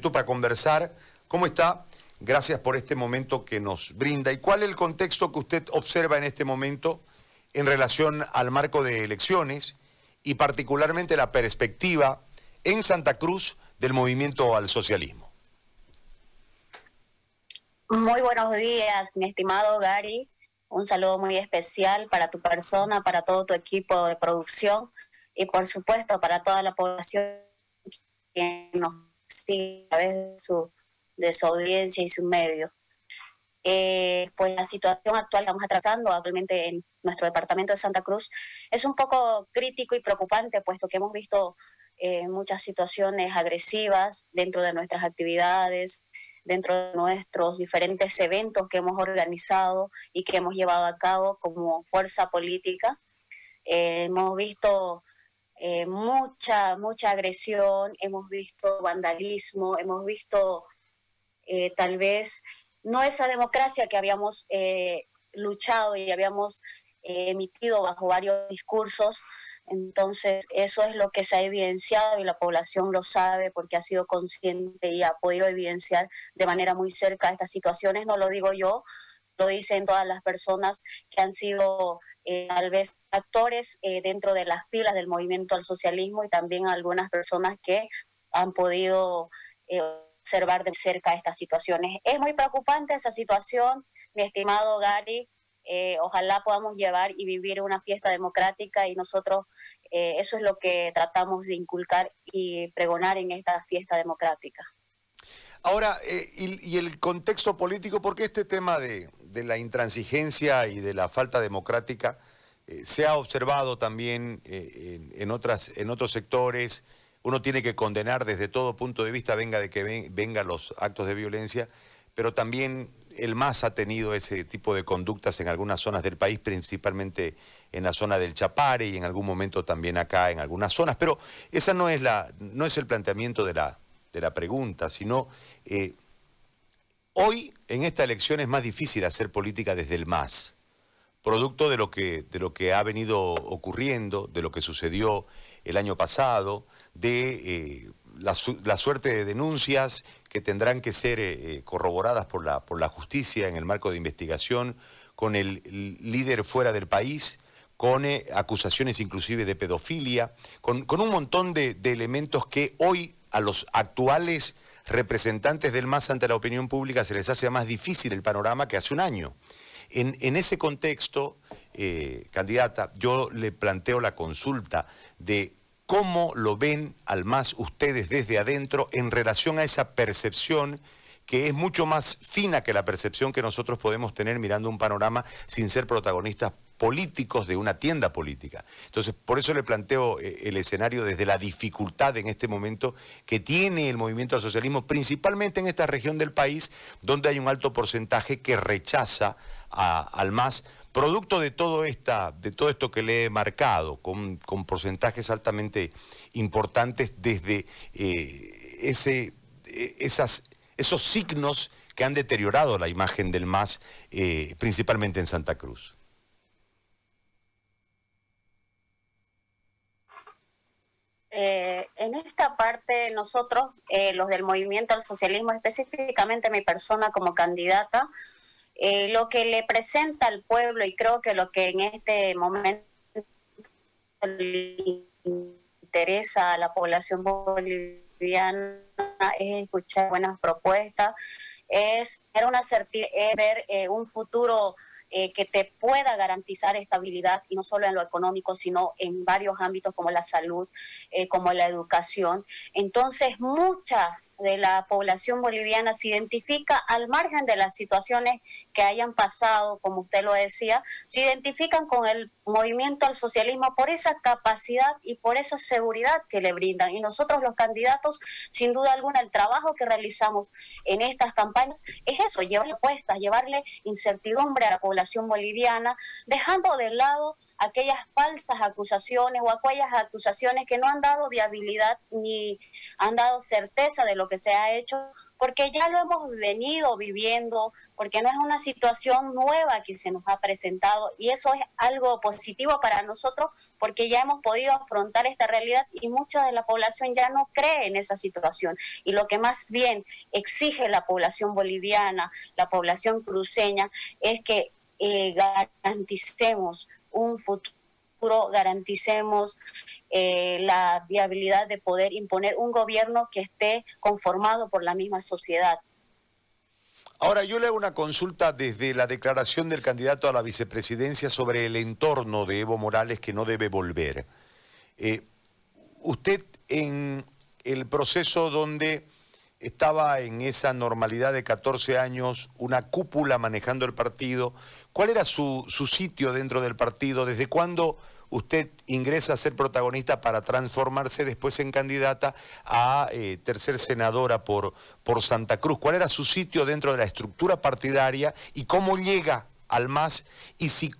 para conversar. ¿Cómo está? Gracias por este momento que nos brinda. ¿Y cuál es el contexto que usted observa en este momento en relación al marco de elecciones y particularmente la perspectiva en Santa Cruz del movimiento al socialismo? Muy buenos días, mi estimado Gary. Un saludo muy especial para tu persona, para todo tu equipo de producción y por supuesto para toda la población que nos sigue a través de su, de su audiencia y su medio. Eh, pues la situación actual que estamos atrasando actualmente en nuestro departamento de Santa Cruz es un poco crítico y preocupante, puesto que hemos visto eh, muchas situaciones agresivas dentro de nuestras actividades, dentro de nuestros diferentes eventos que hemos organizado y que hemos llevado a cabo como fuerza política. Eh, hemos visto eh, mucha, mucha agresión, hemos visto vandalismo, hemos visto eh, tal vez no esa democracia que habíamos eh, luchado y habíamos emitido bajo varios discursos. Entonces, eso es lo que se ha evidenciado y la población lo sabe porque ha sido consciente y ha podido evidenciar de manera muy cerca estas situaciones. No lo digo yo, lo dicen todas las personas que han sido eh, tal vez actores eh, dentro de las filas del movimiento al socialismo y también algunas personas que han podido eh, observar de cerca estas situaciones. Es muy preocupante esa situación, mi estimado Gary. ojalá podamos llevar y vivir una fiesta democrática y nosotros eso es lo que tratamos de inculcar y pregonar en esta fiesta democrática. Ahora, y, el contexto político, ¿por qué este tema de, de la intransigencia y de la falta democrática eh, se ha observado también eh, en, otras, en otros sectores. Uno tiene que condenar desde todo punto de vista, venga de que vengan los actos de violencia, pero también el MAS ha tenido ese tipo de conductas en algunas zonas del país, principalmente en la zona del Chapare y en algún momento también acá en algunas zonas. Pero esa no es, la, no es el planteamiento de la, de la pregunta, sino eh, Hoy, en esta elección, es más difícil hacer política desde el MAS, producto de lo que, de lo que ha venido ocurriendo, de lo que sucedió el año pasado, de eh, la, suerte de denuncias que tendrán que ser eh, eh, corroboradas por la, por la justicia en el marco de investigación, con el líder fuera del país, con acusaciones inclusive de pedofilia, con, un montón de elementos que hoy a los actuales representantes del MAS ante la opinión pública se les hace más difícil el panorama que hace un año. En, ese contexto, eh, candidata, yo le planteo la consulta de cómo lo ven al MAS ustedes desde adentro en relación a esa percepción que es mucho más fina que la percepción que nosotros podemos tener mirando un panorama sin ser protagonistas políticos de una tienda política. Entonces, por eso le planteo eh, el escenario desde la dificultad en este momento que tiene el movimiento al socialismo, principalmente en esta región del país, donde hay un alto porcentaje que rechaza al MAS, producto de todo, esta, de todo esto que le he marcado, con, porcentajes altamente importantes desde eh, ese, eh, esas, esos signos que han deteriorado la imagen del MAS, principalmente en Santa Cruz. Eh, en esta parte nosotros, eh, los del movimiento al socialismo, específicamente mi persona como candidata, eh, lo que le presenta al pueblo y creo que lo que en este momento le interesa a la población boliviana es escuchar buenas propuestas, es ver, ver un futuro eh, que te pueda garantizar estabilidad y no solo en lo económico, sino en varios ámbitos como la salud, eh, como la educación. Entonces, mucha de la población boliviana se identifica al margen de las situaciones que hayan pasado, como usted lo decía, se identifican con el movimiento al socialismo por esa capacidad y por esa seguridad que le brindan. Y nosotros los candidatos, sin duda alguna, el trabajo que realizamos en estas campañas es eso, llevarle puestas, llevarle incertidumbre a la población boliviana, dejando de lado aquellas falsas acusaciones o aquellas acusaciones que no han dado viabilidad ni han dado certeza de lo que se ha hecho, porque ya lo hemos venido viviendo, porque no es una situación nueva que se nos ha presentado y eso es algo positivo para nosotros porque ya hemos podido afrontar esta realidad y mucha de la población ya no cree en esa situación. Y lo que más bien exige la población boliviana, la población cruceña, es que eh, garanticemos un futuro, garanticemos eh, la viabilidad de poder imponer un gobierno que esté conformado por la misma sociedad. Ahora, yo le hago una consulta desde la declaración del candidato a la vicepresidencia sobre el entorno de Evo Morales que no debe volver. Eh, usted en el proceso donde estaba en esa normalidad de 14 años, una cúpula manejando el partido, ¿cuál era su, sitio dentro del partido? ¿Desde cuándo usted ingresa a ser protagonista para transformarse después en candidata a eh, tercer senadora por, por Santa Cruz. ¿Cuál era su sitio dentro de la estructura partidaria y cómo llega al MAS y si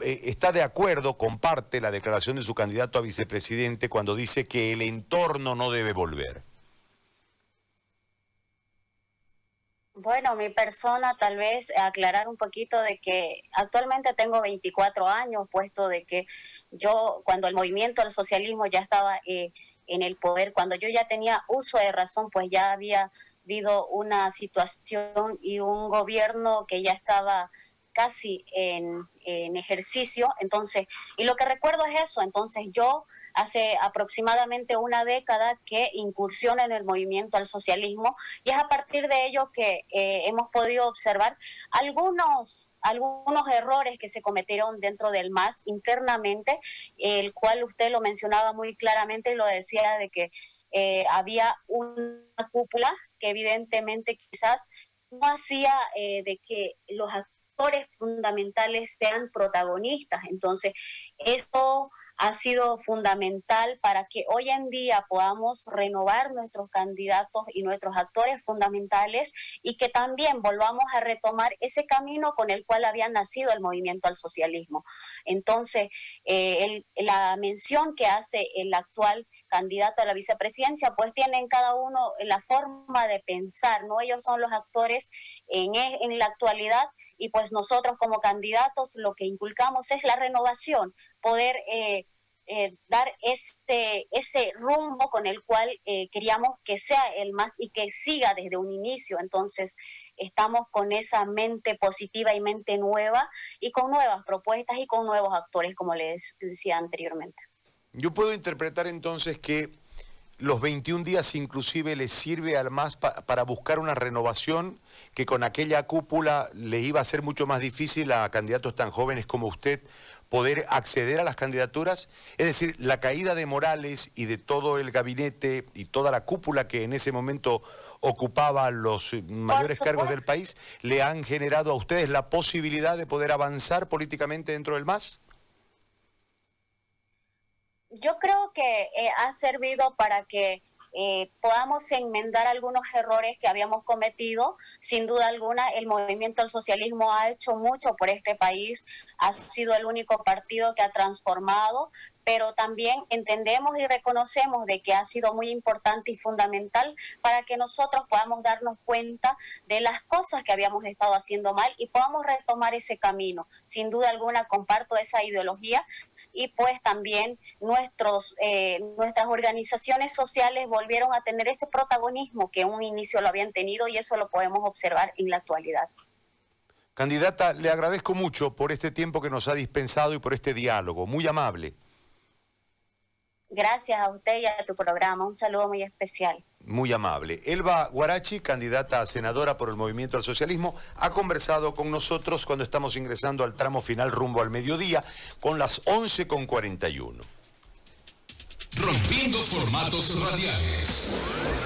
eh, está de acuerdo, comparte la declaración de su candidato a vicepresidente cuando dice que el entorno no debe volver? Bueno, mi persona tal vez aclarar un poquito de que actualmente tengo 24 años, puesto de que yo cuando el movimiento del socialismo ya estaba eh, en el poder, cuando yo ya tenía uso de razón, pues ya había habido una situación y un gobierno que ya estaba casi en, en ejercicio, entonces, y lo que recuerdo es eso, entonces yo hace aproximadamente una década que incursiona en el movimiento al socialismo y es a partir de ello que eh, hemos podido observar algunos algunos errores que se cometieron dentro del MAS internamente, el cual usted lo mencionaba muy claramente y lo decía de que eh, había una cúpula que evidentemente quizás no hacía eh, de que los actores fundamentales sean protagonistas. Entonces, esto ha sido fundamental para que hoy en día podamos renovar nuestros candidatos y nuestros actores fundamentales y que también volvamos a retomar ese camino con el cual había nacido el movimiento al socialismo. Entonces, eh, la mención que hace el actual candidato a la vicepresidencia, pues tienen cada uno la forma de pensar, ¿no? Ellos son los actores en, e, en la actualidad y pues nosotros como candidatos lo que inculcamos es la renovación, poder eh, eh, dar este, ese rumbo con el cual eh, queríamos que sea el más y que siga desde un inicio. Entonces, estamos con esa mente positiva y mente nueva y con nuevas propuestas y con nuevos actores, como les decía anteriormente. Yo puedo interpretar entonces que los 21 días inclusive les sirve al MAS para buscar una renovación que con aquella cúpula le iba a ser mucho más difícil a candidatos tan jóvenes como usted poder acceder a las candidaturas? Es decir, la caída de Morales y de todo el gabinete y toda la cúpula que en ese momento ocupaba los mayores cargos del país, ¿le han generado a ustedes la posibilidad de poder avanzar políticamente dentro del MAS? Yo creo que eh, ha servido para que eh, podamos enmendar algunos errores que habíamos cometido. Sin duda alguna, el movimiento del socialismo ha hecho mucho por este país, ha sido el único partido que ha transformado, pero también entendemos y reconocemos de que ha sido muy importante y fundamental para que nosotros podamos darnos cuenta de las cosas que habíamos estado haciendo mal y podamos retomar ese camino. Sin duda alguna comparto esa ideología, y pues también nuestros, eh, nuestras organizaciones sociales volvieron a tener ese protagonismo que en un inicio lo habían tenido y eso lo podemos observar en la actualidad. Candidata, le agradezco mucho por este tiempo que nos ha dispensado y por este diálogo, muy amable. Gracias a usted y a tu programa, un saludo muy especial muy amable. Elba Guarachi, candidata a senadora por el Movimiento al Socialismo, ha conversado con nosotros cuando estamos ingresando al tramo final rumbo al mediodía con las 11.41. Rompiendo formatos radiales.